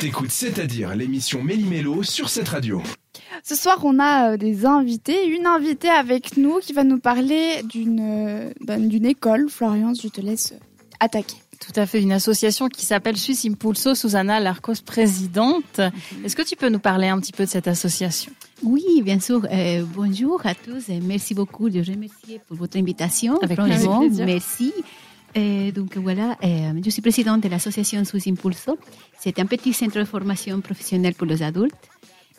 T'écoutes C'est-à-dire l'émission Méli-Mélo sur cette radio. Ce soir, on a euh, des invités. Une invitée avec nous qui va nous parler d'une euh, ben, d'une école. Florence, je te laisse attaquer. Tout à fait, une association qui s'appelle Suisse Impulso, Susanna Larcos, présidente. Est-ce que tu peux nous parler un petit peu de cette association? Oui, bien sûr. Euh, bonjour à tous. et Merci beaucoup de remercier pour votre invitation. Avec Franchement, plaisir. merci. Euh, donc voilà, je suis présidente de l'association Sous Impulso. C'est un petit centre de formation professionnelle pour les adultes.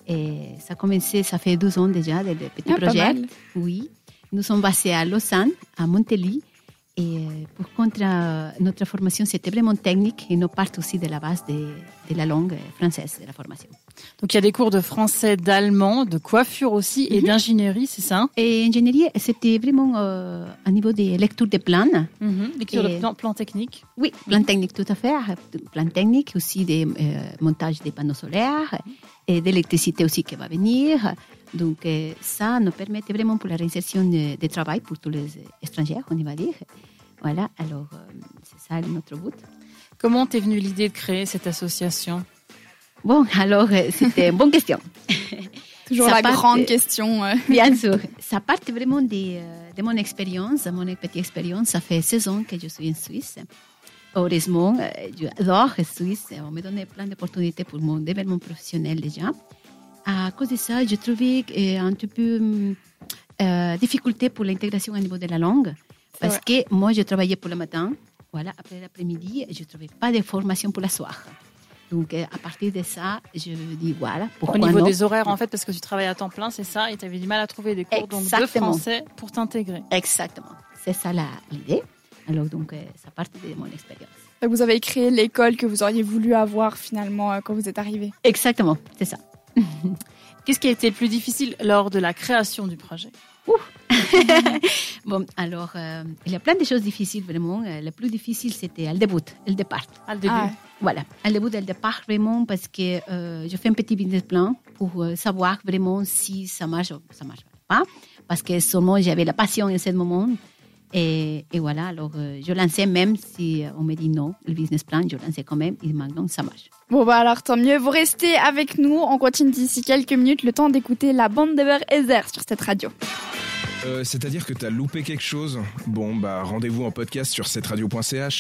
Et ça a commencé, ça fait 12 ans déjà, de, de petits Ah, projets. Oui, nous sommes basés à Lausanne, à Montélie. Et euh, pour contre, notre formation, c'était vraiment technique et nous partons aussi de la base de, de la langue française de la formation. Donc il y a des cours de français, d'allemand, de coiffure aussi et d'ingénierie, c'est ça Et ingénierie, c'était vraiment euh, au niveau des lectures de plans. Mhm. Lecture Et- de plan, plan technique? Oui, plan technique tout à fait. Plan technique, aussi des euh, montages des panneaux solaires et d'électricité aussi qui va venir. Donc euh, ça nous permet vraiment pour la réinsertion de, de travail pour tous les étrangers, on va dire. Voilà, alors euh, c'est ça notre but. Comment t'es venue l'idée de créer cette association? Bon, alors euh, c'était une bonne question. Toujours Ça la part grande de- question. Bien sûr. Ça part vraiment de, de mon expérience, de mon petite expérience. Ça fait 16 ans que je suis en Suisse. Heureusement, j'adore la Suisse. On me donne plein d'opportunités pour mon développement professionnel déjà. À cause de ça, j'ai trouvé euh, un petit peu hum, euh, difficulté pour l'intégration au niveau de la langue. Parce que moi, je travaillais pour le matin. Voilà, après l'après-midi, je ne trouvais pas de formation pour la soir. Donc, à partir de ça, je dis voilà, Au pourquoi niveau non? des horaires, en fait, parce que tu travailles à temps plein, c'est ça, et tu avais du mal à trouver des cours donc, de français pour t'intégrer. Exactement. C'est ça l'idée. Alors, donc, euh, ça part de mon expérience. Vous avez créé l'école que vous auriez voulu avoir finalement euh, quand vous êtes arrivé. Exactement, c'est ça. Qu'est-ce qui a été le plus difficile lors de la création du projet? Bon, alors, euh, il y a plein de choses difficiles, vraiment. Le plus difficile, c'était le début, le départ. à le début Ah, Voilà, le début, le départ, vraiment, parce que euh, je fais un petit business plan pour euh, savoir vraiment si ça marche ou ça marche pas. Parce que seulement j'avais la passion en ce moment. Et, et voilà, alors euh, je lançais même si euh, on me dit non, le business plan, je lançais quand même et maintenant ça marche. Bon bah alors tant mieux, vous restez avec nous, on continue d'ici quelques minutes, le temps d'écouter la bande de Beurre Heather sur cette radio. Euh, C'est-à-dire que t'as loupé quelque chose? Bon, bah rendez-vous en podcast sur cette radio.ch.